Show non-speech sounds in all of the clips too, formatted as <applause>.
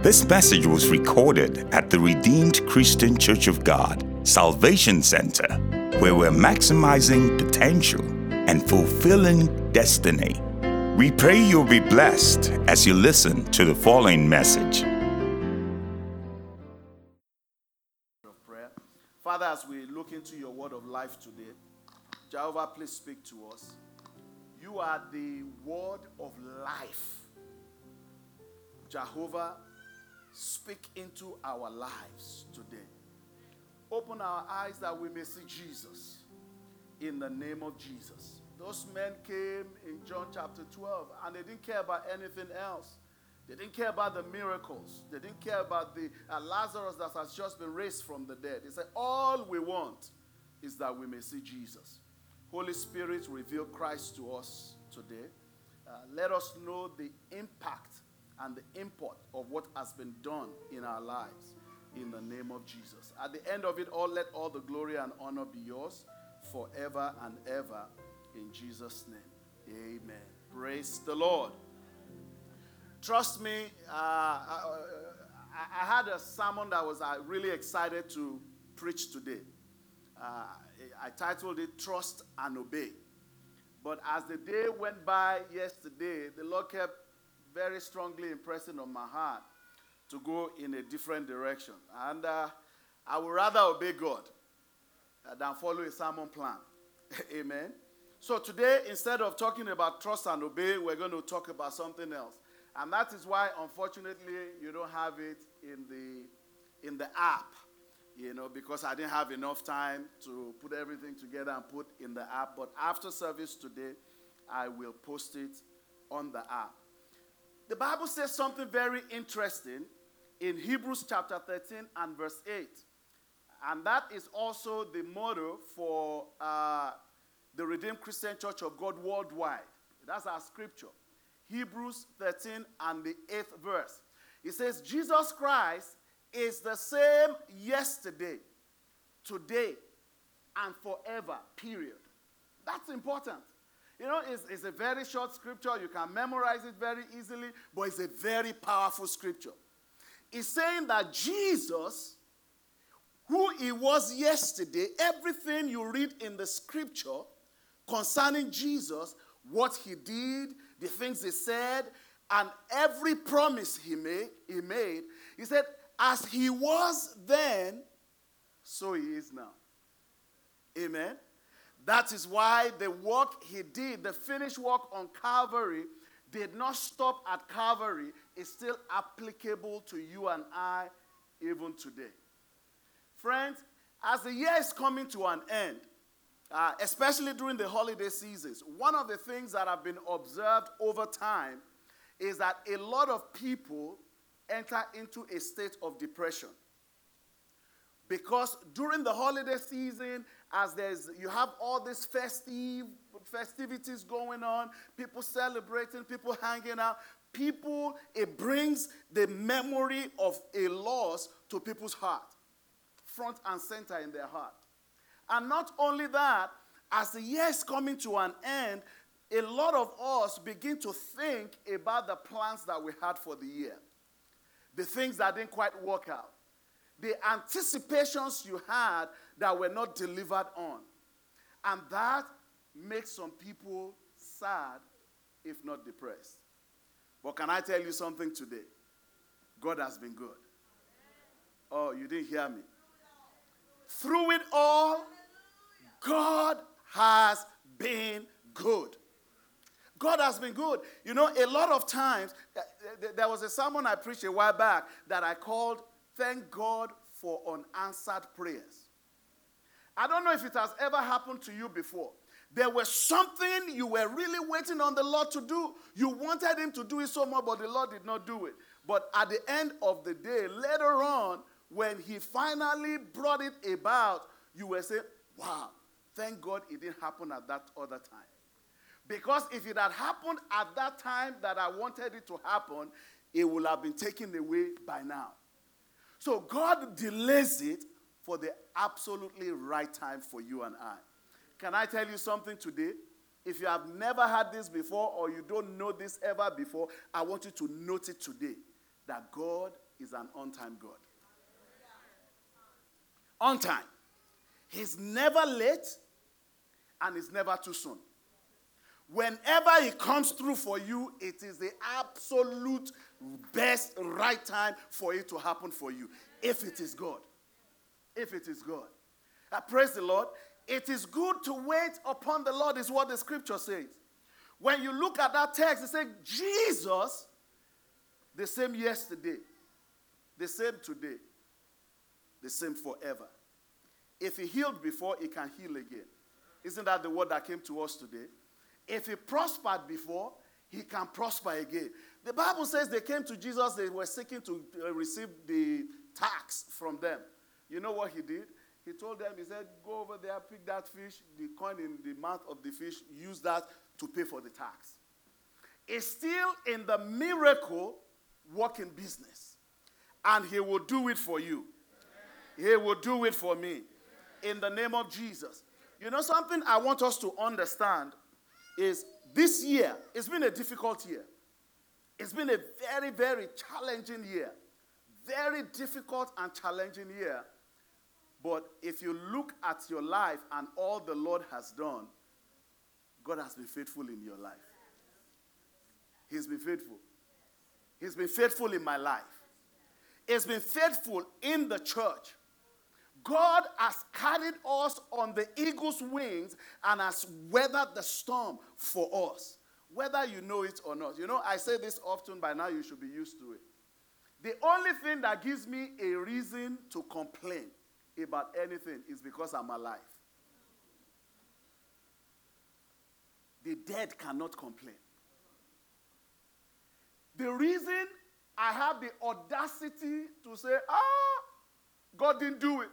This message was recorded at the Redeemed Christian Church of God Salvation Center, where we're maximizing potential and fulfilling destiny. We pray you'll be blessed as you listen to the following message. Father, as we look into your word of life today, Jehovah, please speak to us. You are the word of life. Jehovah, speak into our lives today. Open our eyes that we may see Jesus in the name of Jesus. Those men came in John chapter 12 and they didn't care about anything else. They didn't care about the miracles. They didn't care about the uh, Lazarus that has just been raised from the dead. They said, All we want is that we may see Jesus. Holy Spirit, reveal Christ to us today. Uh, let us know the impact and the import of what has been done in our lives in the name of Jesus. At the end of it all, let all the glory and honor be yours forever and ever in Jesus' name. Amen. Praise the Lord. Trust me, uh, I, I, had a sermon that was uh, really excited to preach today. Uh, I titled it Trust and Obey. But as the day went by yesterday, the Lord kept very strongly impressing on my heart to go in a different direction. And uh, I would rather obey God than follow a sermon plan. <laughs> Amen. So today, instead of talking about trust and obey, we're going to talk about something else. And that is why, unfortunately, you don't have it in the, in the app, you know, because I didn't have enough time to put everything together and put in the app. But after service today, I will post it on the app. The Bible says something very interesting in Hebrews chapter 13 and verse 8. And that is also the motto for uh, the Redeemed Christian Church of God worldwide. That's our scripture. Hebrews 13 and the 8th verse. It says, Jesus Christ is the same yesterday, today, and forever, period. That's important. You know, it's, it's a very short scripture. You can memorize it very easily, but it's a very powerful scripture. It's saying that Jesus, who he was yesterday, everything you read in the scripture concerning Jesus, what he did, the things he said, and every promise he made, he made, he said, as he was then, so he is now. Amen. That is why the work he did, the finished work on Calvary, did not stop at Calvary. is still applicable to you and I even today. Friends, as the year is coming to an end, uh, especially during the holiday seasons, one of the things that have been observed over time is that a lot of people enter into a state of depression. Because during the holiday season, as there's you have all these festive festivities going on, people celebrating, people hanging out, people it brings the memory of a loss to people's heart, front and center in their heart. And not only that, as the year's coming to an end, a lot of us begin to think about the plans that we had for the year, the things that didn't quite work out, the anticipations you had that were not delivered on. And that makes some people sad, if not depressed. But can I tell you something today? God has been good. Oh, you didn't hear me. Through it all, God has been good. God has been good. You know, a lot of times, eh, eh, there was a sermon I preached a while back that I called Thank God for Unanswered Prayers. I don't know if it has ever happened to you before. There was something you were really waiting on the Lord to do. You wanted Him to do it so much, but the Lord did not do it. But at the end of the day, later on, when He finally brought it about, you were saying, Wow, thank God it didn't happen at that other time. Because if it had happened at that time that I wanted it to happen, it would have been taken away by now. So God delays it for the absolutely right time for you and I. Can I tell you something today? If you have never had this before or you don't know this ever before, I want you to note it today that God is an on time God. On time. He's never late and he's never too soon. Whenever He comes through for you, it is the absolute best right time for it to happen for you. If it is God. If it is God. I praise the Lord. It is good to wait upon the Lord, is what the scripture says. When you look at that text, it says, Jesus, the same yesterday, the same today, the same forever. If he healed before, he can heal again. Isn't that the word that came to us today? If he prospered before, he can prosper again. The Bible says they came to Jesus, they were seeking to uh, receive the tax from them. You know what he did? He told them, he said, Go over there, pick that fish, the coin in the mouth of the fish, use that to pay for the tax. It's still in the miracle working business. And he will do it for you. He will do it for me. In the name of Jesus. You know something I want us to understand is this year, it's been a difficult year. It's been a very, very challenging year. Very difficult and challenging year. But if you look at your life and all the Lord has done, God has been faithful in your life. He's been faithful. He's been faithful in my life. He's been faithful in the church. God has carried us on the eagle's wings and has weathered the storm for us, whether you know it or not. You know, I say this often, by now you should be used to it. The only thing that gives me a reason to complain about anything is because I'm alive. The dead cannot complain. The reason I have the audacity to say, ah, God didn't do it.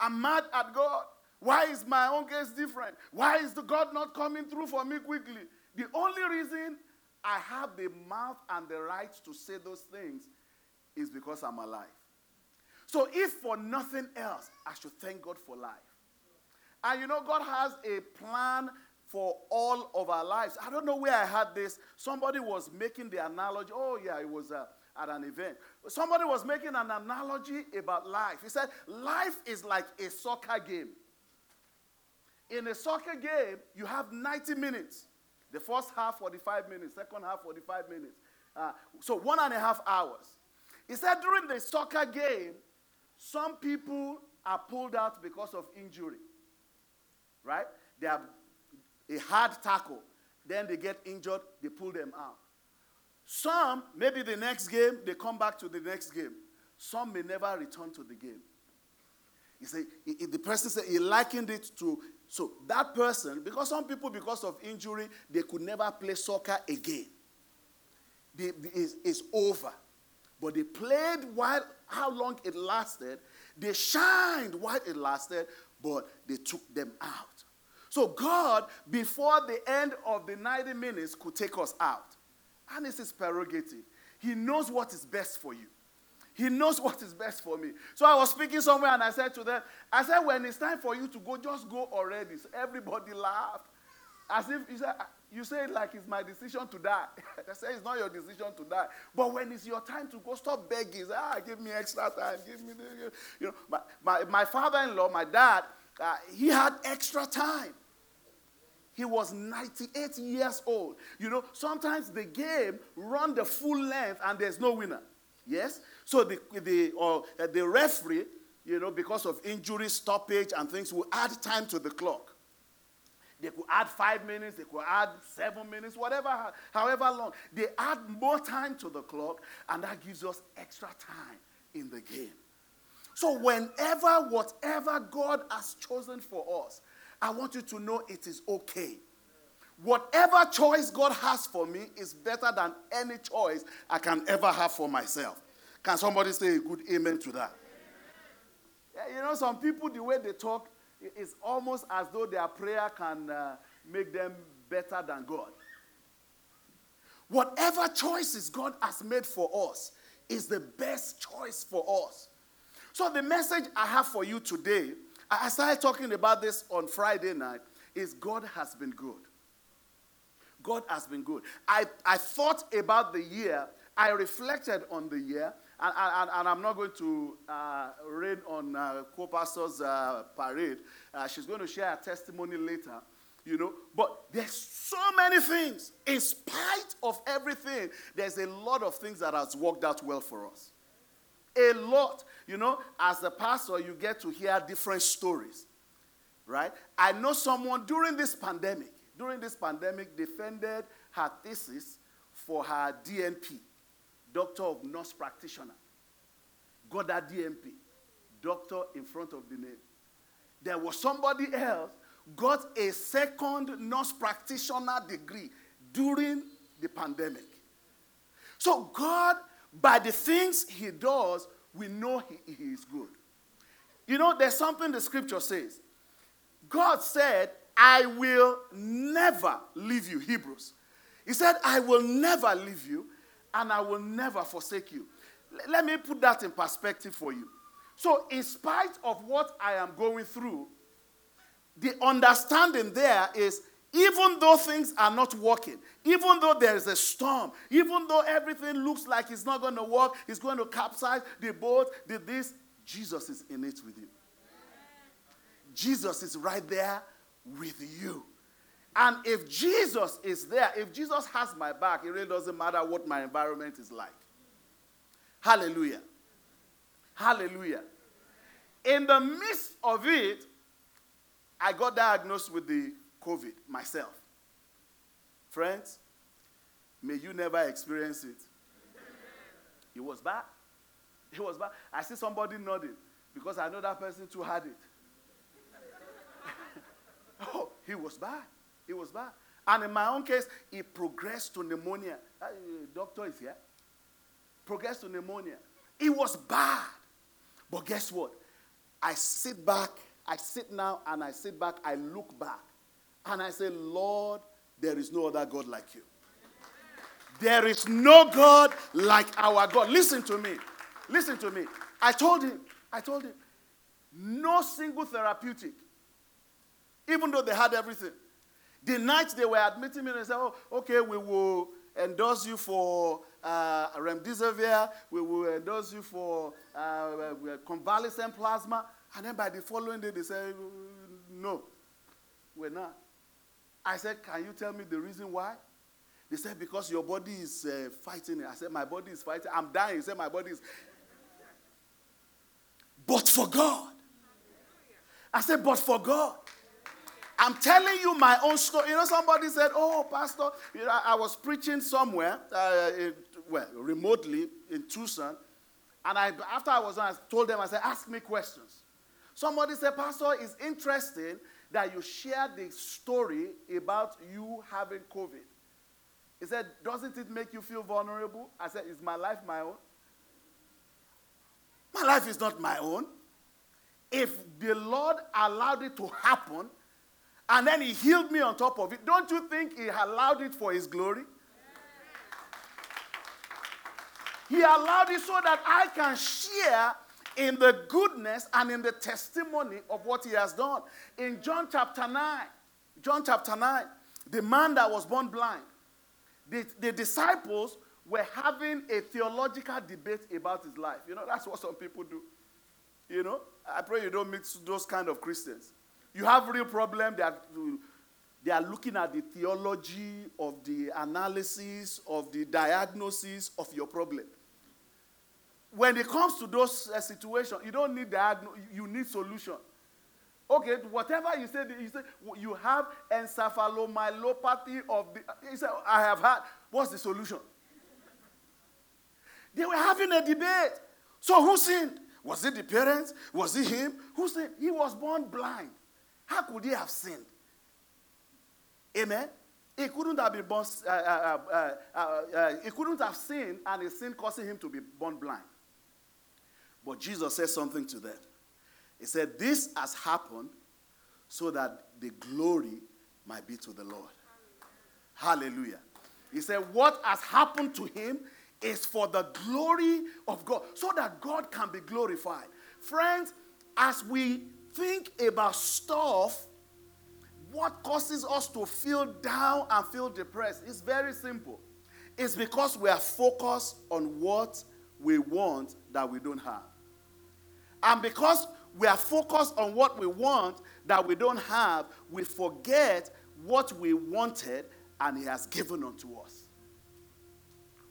I'm mad at God. Why is my own case different? Why is the God not coming through for me quickly? The only reason I have the mouth and the right to say those things is because I'm alive. So, if for nothing else, I should thank God for life. And you know, God has a plan for all of our lives. I don't know where I had this. Somebody was making the analogy. Oh, yeah, it was uh, at an event. Somebody was making an analogy about life. He said, Life is like a soccer game. In a soccer game, you have 90 minutes. The first half, 45 minutes. Second half, 45 minutes. Uh, so one and a half hours. He said during the soccer game, some people are pulled out because of injury. Right? They have a hard tackle. Then they get injured, they pull them out. Some, maybe the next game, they come back to the next game. Some may never return to the game. He said, the person said he likened it to, so that person, because some people, because of injury, they could never play soccer again. it's, it's over. But they played while, how long it lasted. They shined while it lasted, but they took them out. So God, before the end of the 90 minutes, could take us out. And it's his prerogative. He knows what is best for you. He knows <laughs> what is best for me. So I was speaking somewhere and I said to them, I said, when it's time for you to go, just go already. So everybody laughed. As if he say, you say like it's my decision to die. <laughs> I say it's not your decision to die. But when it's your time to go, stop begging. Ah, give me extra time. Give me the, you know. My, my, my father-in-law, my dad, uh, he had extra time. He was 98 years old. You know, sometimes the game run the full length and there's no winner. Yes? So the, the, or, uh, the referee, you know, because of injury, stoppage, and things, will add time to the clock. They could add five minutes, they could add seven minutes, whatever, however long. They add more time to the clock, and that gives us extra time in the game. So, whenever, whatever God has chosen for us, I want you to know it is okay. Whatever choice God has for me is better than any choice I can ever have for myself. Can somebody say a good amen to that? Yeah, you know, some people, the way they talk, is almost as though their prayer can uh, make them better than God. Whatever choices God has made for us is the best choice for us. So, the message I have for you today I started talking about this on Friday night. Is God has been good. God has been good. I, I thought about the year, I reflected on the year, and, and, and I'm not going to uh, rain on uh, co-pastor's uh, parade. Uh, she's going to share her testimony later, you know. But there's so many things. In spite of everything, there's a lot of things that has worked out well for us. A lot. You know, as a pastor, you get to hear different stories, right? I know someone during this pandemic, during this pandemic, defended her thesis for her DNP doctor of nurse practitioner. That DNP, doctor in front of the name. There was somebody else got a second nurse practitioner degree during the pandemic. So God, by the things He does, we know He, he is good. You know, there's something the scripture says. God said, I will never leave you. Hebrews. He said, I will never leave you and I will never forsake you. L- let me put that in perspective for you. So, in spite of what I am going through, the understanding there is even though things are not working, even though there is a storm, even though everything looks like it's not going to work, it's going to capsize the boat, the this, Jesus is in it with you. Jesus is right there with you. And if Jesus is there, if Jesus has my back, it really doesn't matter what my environment is like. Hallelujah. Hallelujah. In the midst of it, I got diagnosed with the COVID myself. Friends, may you never experience it. It was bad. It was bad. I see somebody nodding because I know that person too had it. <laughs> oh, he was bad. It was bad. And in my own case, it progressed to pneumonia. Uh, doctor is here. Progressed to pneumonia. It was bad. But guess what? I sit back, I sit now and I sit back, I look back, and I say, Lord, there is no other God like you. There is no God like our God. Listen to me. Listen to me. I told him, I told him, no single therapeutic, even though they had everything, the night they were admitting me, they said, oh, okay, we will endorse you for uh, remdesivir, we will endorse you for uh, uh, convalescent plasma. And then by the following day, they said, no, we're not. I said, can you tell me the reason why? They said, because your body is uh, fighting it. I said, my body is fighting. I'm dying. He said, my body is. But for God. I said, but for God. I'm telling you my own story. You know, somebody said, "Oh, Pastor, you know, I was preaching somewhere, uh, in, well, remotely in Tucson, and I, after I was on, I told them, I said, ask me questions. Somebody said, Pastor, it's interesting that you share the story about you having COVID. He said, doesn't it make you feel vulnerable? I said, is my life my own? My life is not my own. If the Lord allowed it to happen, and then he healed me on top of it. Don't you think he allowed it for his glory? He allowed it so that I can share in the goodness and in the testimony of what he has done. In John chapter 9, John chapter 9, the man that was born blind, the, the disciples were having a theological debate about his life. You know, that's what some people do. You know, I pray you don't meet those kind of Christians. You have real problem. They are, they are looking at the theology of the analysis of the diagnosis of your problem. When it comes to those uh, situations, you don't need diagnosis, you need solution. Okay, whatever you say, you say you have encephalomyelopathy of the. He said, I have had. What's the solution? They were having a debate. So who sinned? Was it the parents? Was it him? Who sinned? He was born blind. How could he have sinned? Amen. He couldn't have been born. Uh uh uh, uh, uh, he couldn't have sinned, and his sin causing him to be born blind. But Jesus said something to them. He said, "This has happened so that the glory might be to the Lord." Hallelujah. He said, "What has happened to him is for the glory of God, so that God can be glorified." Friends, as we think about stuff, what causes us to feel down and feel depressed It's very simple. It's because we are focused on what we want that we don't have. And because we are focused on what we want that we don't have, we forget what we wanted and He has given unto us.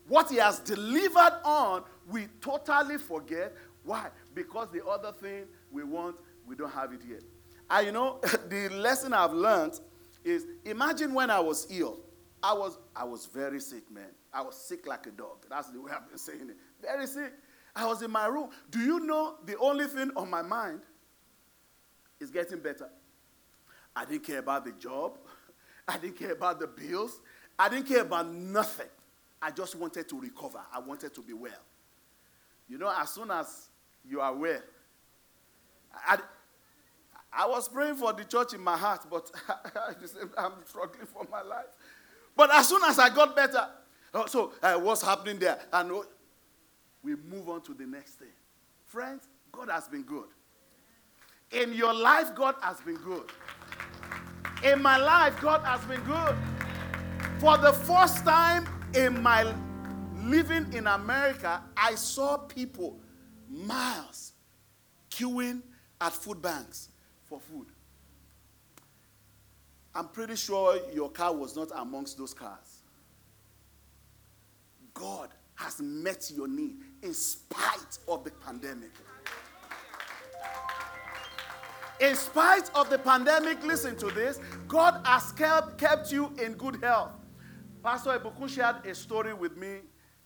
What He has delivered on, we totally forget. Why? Because the other thing we want, we don't have it yet. And you know, <laughs> the lesson I've learned is imagine when I was ill. I was, I was very sick, man. I was sick like a dog. That's the way I've been saying it. Very sick. I was in my room. Do you know the only thing on my mind is getting better? I didn't care about the job. <laughs> I didn't care about the bills. I didn't care about nothing. I just wanted to recover. I wanted to be well. You know, as soon as you are well, I, I was praying for the church in my heart, but <laughs> I'm struggling for my life. But as soon as I got better, oh, so uh, what's happening there? And we move on to the next thing. Friends, God has been good. In your life, God has been good. In my life, God has been good. For the first time in my living in America, I saw people miles queuing at food banks for food. I'm pretty sure your car was not amongst those cars. God has met your need in spite of the pandemic. In spite of the pandemic, listen to this God has kept, kept you in good health. Pastor Ebukun shared a story with me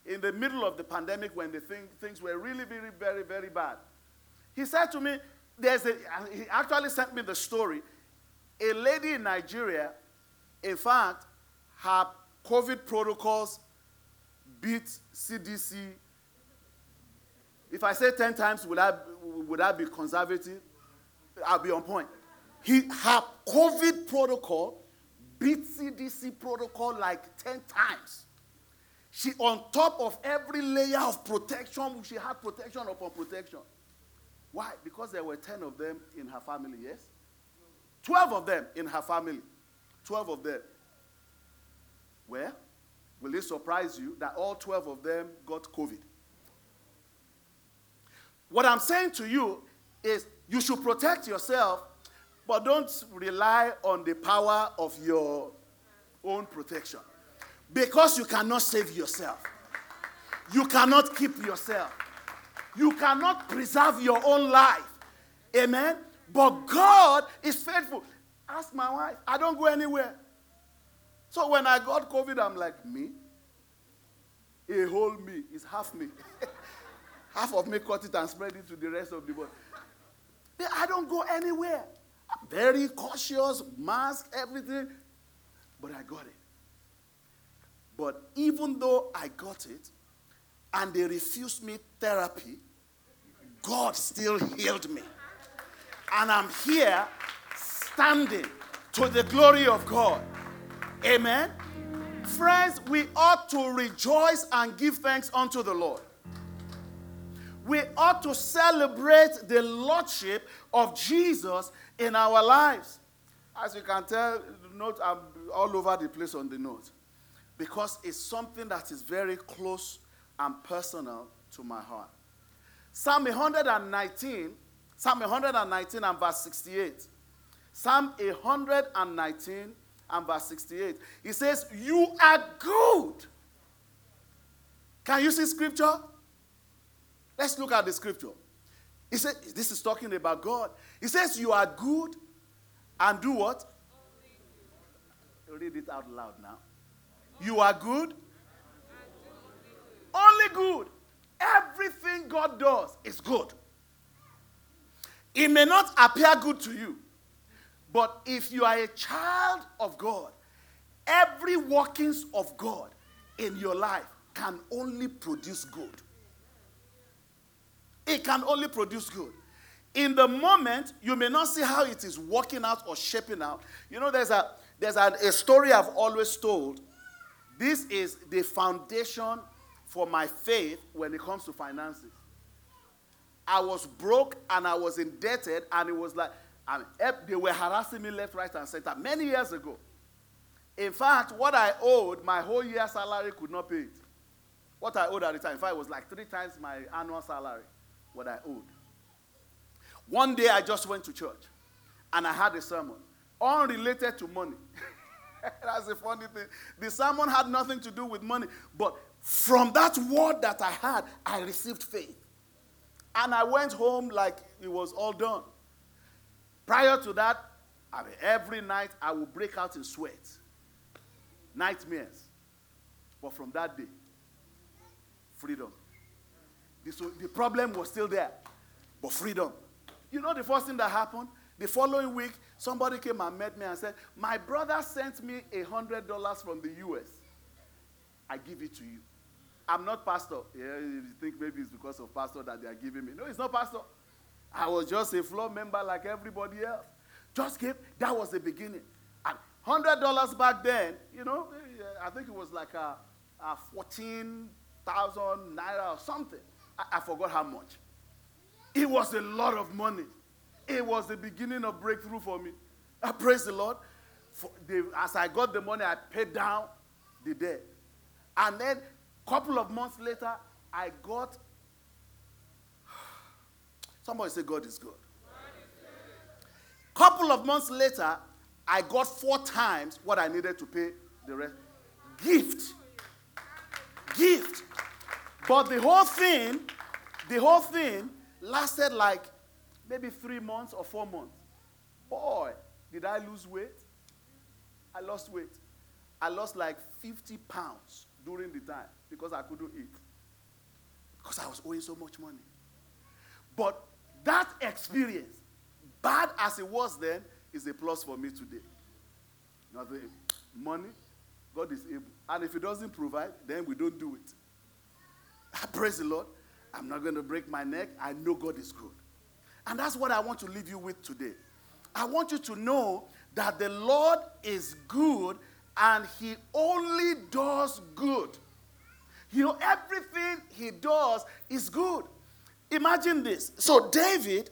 in the middle of the pandemic when the thing, things were really, very, very, very bad. He said to me, there's a, uh, he actually sent me the story. A lady in Nigeria, in fact, her COVID protocols beat CDC. If I say 10 times, would I, would I be conservative? I'll be on point. He, her COVID protocol beat CDC protocol like 10 times. She, on top of every layer of protection, she had protection upon protection. Why? Because there were 10 of them in her family, yes? 12 of them in her family. 12 of them. Where? Will it surprise you that all 12 of them got COVID? What I'm saying to you is you should protect yourself, but don't rely on the power of your own protection. Because you cannot save yourself, you cannot keep yourself. You cannot preserve your own life. Amen. But God is faithful. Ask my wife. I don't go anywhere. So when I got COVID, I'm like, me? A whole me is half me. <laughs> half of me cut it and spread it to the rest of the body. I don't go anywhere. Very cautious, mask, everything. But I got it. But even though I got it, and they refused me therapy, God still healed me. And I'm here standing to the glory of God. Amen. Friends, we ought to rejoice and give thanks unto the Lord. We ought to celebrate the Lordship of Jesus in our lives. As you can tell, note I'm um, all over the place on the note because it's something that is very close and personal to my heart. Psalm 119, Psalm 119 and verse 68. Psalm 119 and verse 68. He says, You are good. Can you see scripture? Let's look at the scripture. He said, This is talking about God. He says, You are good and do what? Read it out loud now. You are good only good. Everything God does is good. It may not appear good to you, but if you are a child of God, every workings of God in your life can only produce good. It can only produce good. In the moment, you may not see how it is working out or shaping out. You know, there's a there's a, a story I've always told. This is the foundation for my faith when it comes to finances. I was broke and I was indebted, and it was like mean, they were harassing me left, right, and center many years ago. In fact, what I owed, my whole year salary could not pay it. What I owed at the time, in fact, it was like three times my annual salary, what I owed. One day I just went to church and I had a sermon unrelated to money. <laughs> That's a funny thing. The sermon had nothing to do with money, but from that word that I had, I received faith. And I went home like it was all done. Prior to that, I mean, every night I would break out in sweat, nightmares. But from that day, freedom. The, so the problem was still there, but freedom. You know the first thing that happened? The following week, somebody came and met me and said, My brother sent me a $100 from the US. I give it to you. I'm not pastor. Yeah, you think maybe it's because of pastor that they are giving me. No, it's not pastor. I was just a floor member like everybody else. Just gave, that was the beginning. And $100 back then, you know, I think it was like uh, uh, a, a 14,000 naira or something. I, I forgot how much. It was a lot of money. It was the beginning of breakthrough for me. I praise the Lord. The, as I got the money, I paid down the debt. And then couple of months later, I got. <sighs> Somebody say, God is good. Couple of months later, I got four times what I needed to pay the rest. Gift. Gift. But the whole thing, the whole thing lasted like maybe three months or four months. Boy, did I lose weight? I lost weight. I lost like 50 pounds during the time because I couldn't eat. Because I was owing so much money. But that experience, bad as it was then, is a plus for me today. Nothing. Money, God is able. And if He doesn't provide, then we don't do it. I praise the Lord. I'm not going to break my neck. I know God is good. And that's what I want to leave you with today. I want you to know that the Lord is good and He only does good. You know, everything He does is good. Imagine this. So, David,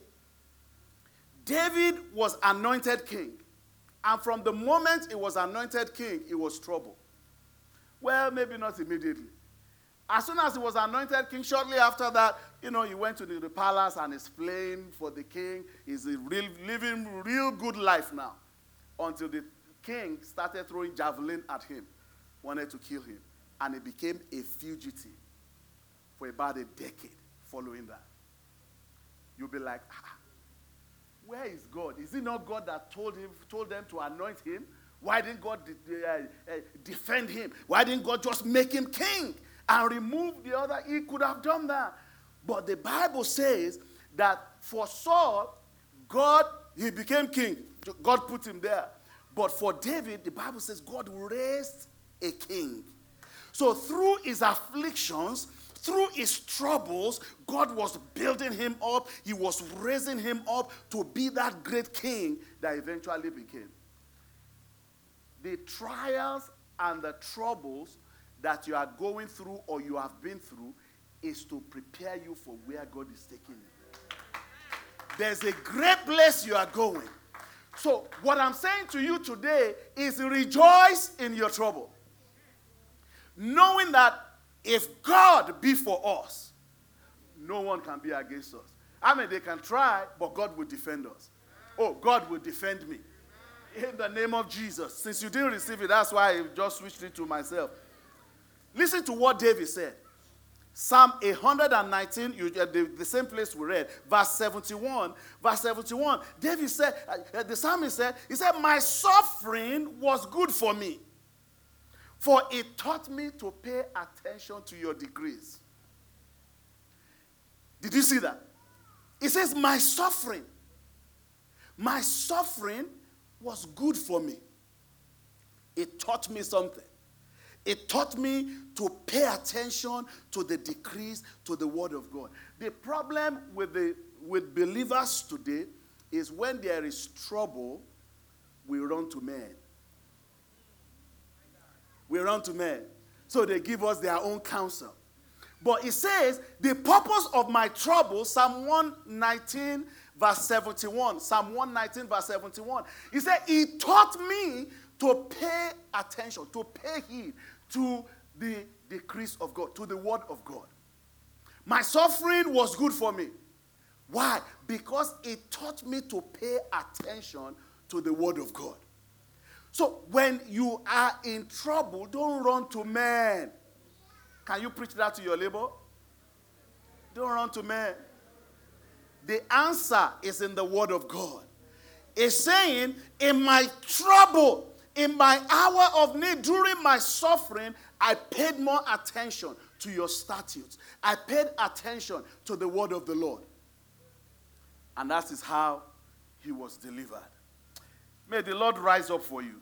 David was anointed king. And from the moment he was anointed king, it was trouble. Well, maybe not immediately. As soon as he was anointed king, shortly after that, you know, he went to the, the palace and is playing for the king. He's real, living real good life now. Until the king started throwing javelin at him, wanted to kill him. And he became a fugitive for about a decade following that. You'll be like, ah, where is God? Is it not God that told him, told them to anoint him? Why didn't God de- uh, uh, defend him? Why didn't God just make him king? and remove the other, he could have done that. But the Bible says that for Saul, God, he became king. God put him there. But for David, the Bible says God raised a king. So through his afflictions, through his troubles, God was building him up. He was raising him up to be that great king that eventually became. The trials and the troubles that you are going through or you have been through is to prepare you for where God is taking you. There's a great place you are going. So, what I'm saying to you today is rejoice in your trouble. Knowing that if God be for us, no one can be against us. I mean, they can try, but God will defend us. Oh, God will defend me. In the name of Jesus. Since you didn't receive it, that's why I just switched it to myself. Listen to what David said. Psalm 119, you, uh, the, the, same place we read, verse 71. Verse 71, David said, uh, the psalmist said, he said, My suffering was good for me, for it taught me to pay attention to your decrees. Did you see that? He says, My suffering, my suffering was good for me. It taught me something. It taught me to pay attention to the decrees, to the word of God. The problem with, the, with believers today is when there is trouble, we run to men. We run to men. So they give us their own counsel. But it says, the purpose of my trouble, Psalm 119, verse 71. Psalm 119, verse 71. He said, He taught me to pay attention, to pay heed to the decrees of God, to the word of God. My suffering was good for me. Why? Because it taught me to pay attention to the word of God. So when you are in trouble, don't run to men. Can you preach that to your neighbor? Don't run to men. The answer is in the word of God. It's saying, in my trouble, in my hour of need, during my suffering, I paid more attention to your statutes. I paid attention to the word of the Lord. And that is how he was delivered. May the Lord rise up for you.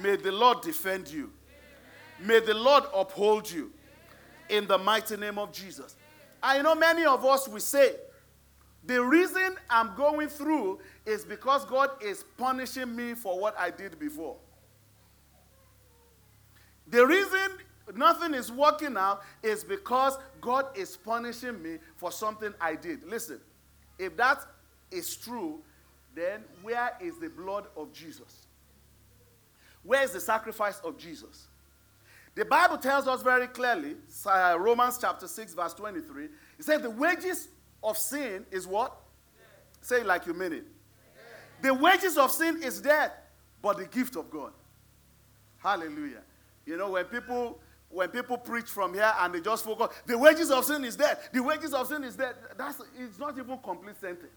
May the Lord defend you. May the Lord uphold you in the mighty name of Jesus. I know many of us will say, the reason I'm going through is because God is punishing me for what I did before. The reason nothing is working out is because God is punishing me for something I did. Listen, if that is true, then where is the blood of Jesus? Where is the sacrifice of Jesus? The Bible tells us very clearly, uh, Romans chapter 6, verse 23, it says the wages of sin is what? Say it like you mean it. The wages of sin is death, but the gift of God. Hallelujah. You know, when people when people preach from here and they just focus, the wages of sin is death. The wages of sin is death. That's it's not even complete sentence.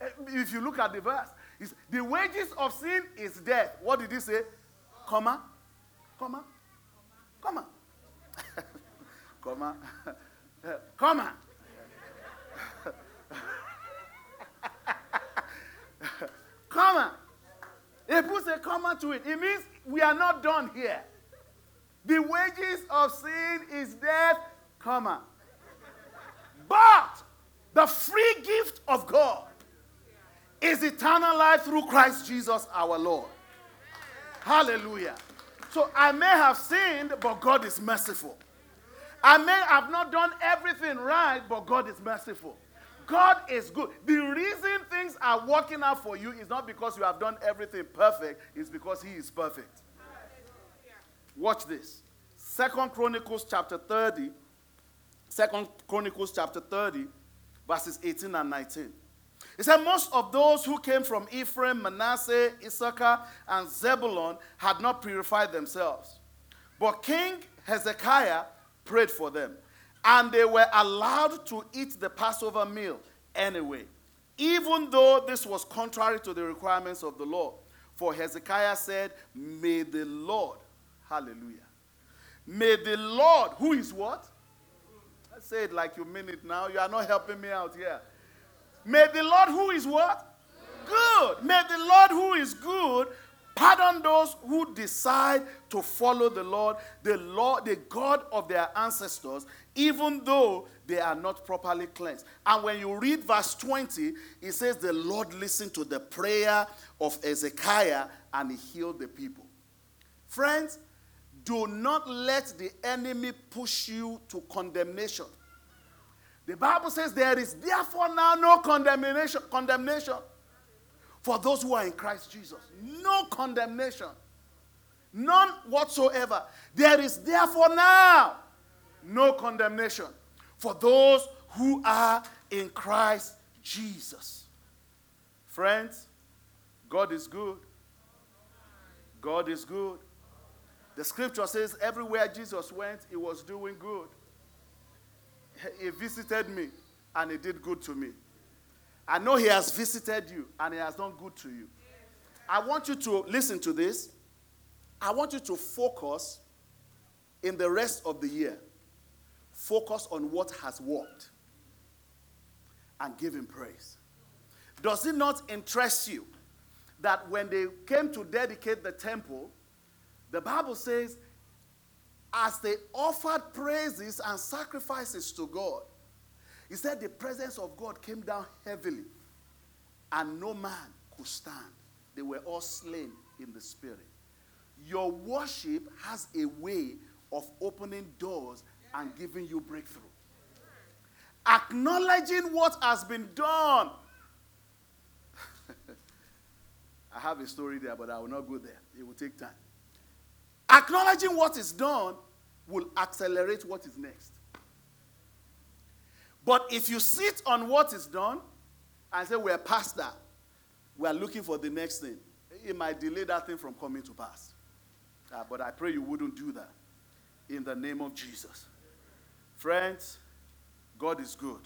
Eh, if you look at the verse, it's, the wages of sin is death. What did he say? Comma, comma, comma, <laughs> comma, <laughs> comma. <laughs> comma. He puts a comma to it. It means we are not done here. The wages of sin is death, comma. But the free gift of God is eternal life through Christ Jesus our Lord. Hallelujah. So I may have sinned, but God is merciful. I may have not done everything right, but God is merciful. God is good. The reason things are working out for you is not because you have done everything perfect, it's because He is perfect. Watch this. Second Chronicles chapter 30. Second Chronicles chapter 30, verses 18 and 19. It said, Most of those who came from Ephraim, Manasseh, Issachar, and Zebulun had not purified themselves. But King Hezekiah prayed for them, and they were allowed to eat the Passover meal anyway, even though this was contrary to the requirements of the law. For Hezekiah said, May the Lord, hallelujah, may the Lord, who is what? I say it like you mean it now. You are not helping me out here. May the Lord who is what? Good. May the Lord who is good pardon those who decide to follow the Lord, the Lord, the God of their ancestors, even though they are not properly cleansed. And when you read verse 20, it says, The Lord listened to the prayer of Ezekiah and he healed the people. Friends, do not let the enemy push you to condemnation. The Bible says there is therefore now no condemnation, condemnation for those who are in Christ Jesus. No condemnation. None whatsoever. There is therefore now no condemnation for those who are in Christ Jesus. Friends, God is good. God is good. The scripture says everywhere Jesus went, he was doing good. He visited me and he did good to me. I know he has visited you and he has done good to you. I want you to listen to this. I want you to focus in the rest of the year. Focus on what has worked and give him praise. Does it not interest you that when they came to dedicate the temple, the Bible says as they offered praises and sacrifices to God, he said the presence of God came down heavily, and no man could stand. They were all slain in the spirit. Your worship has a way of opening doors and giving you breakthrough. Acknowledging what has been done. <laughs> I have a story there, but I will not go there. It will take time. Acknowledging what is done will accelerate what is next. But if you sit on what is done and say, We're past that, we are looking for the next thing, it might delay that thing from coming to pass. Uh, but I pray you wouldn't do that in the name of Jesus. Friends, God is good.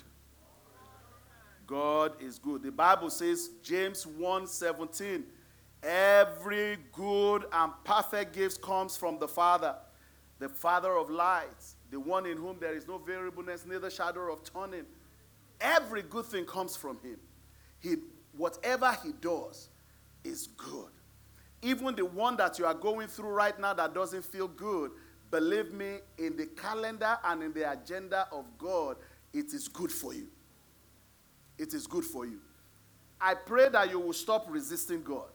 God is good. The Bible says, James 1 17, every good and perfect gift comes from the Father, the Father of lights, the one in whom there is no variableness, neither shadow of turning. Every good thing comes from him. He, whatever he does is good. Even the one that you are going through right now that doesn't feel good, believe me, in the calendar and in the agenda of God, it is good for you. It is good for you. I pray that you will stop resisting God.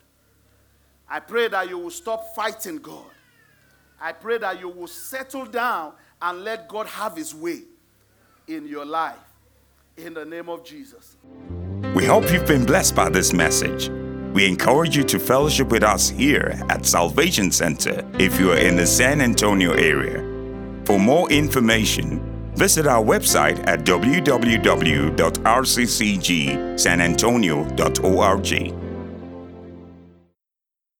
I pray that you will stop fighting God. I pray that you will settle down and let God have his way in your life. In the name of Jesus. We hope you've been blessed by this message. We encourage you to fellowship with us here at Salvation Center if you are in the San Antonio area. For more information, visit our website at www.rccgsanantonio.org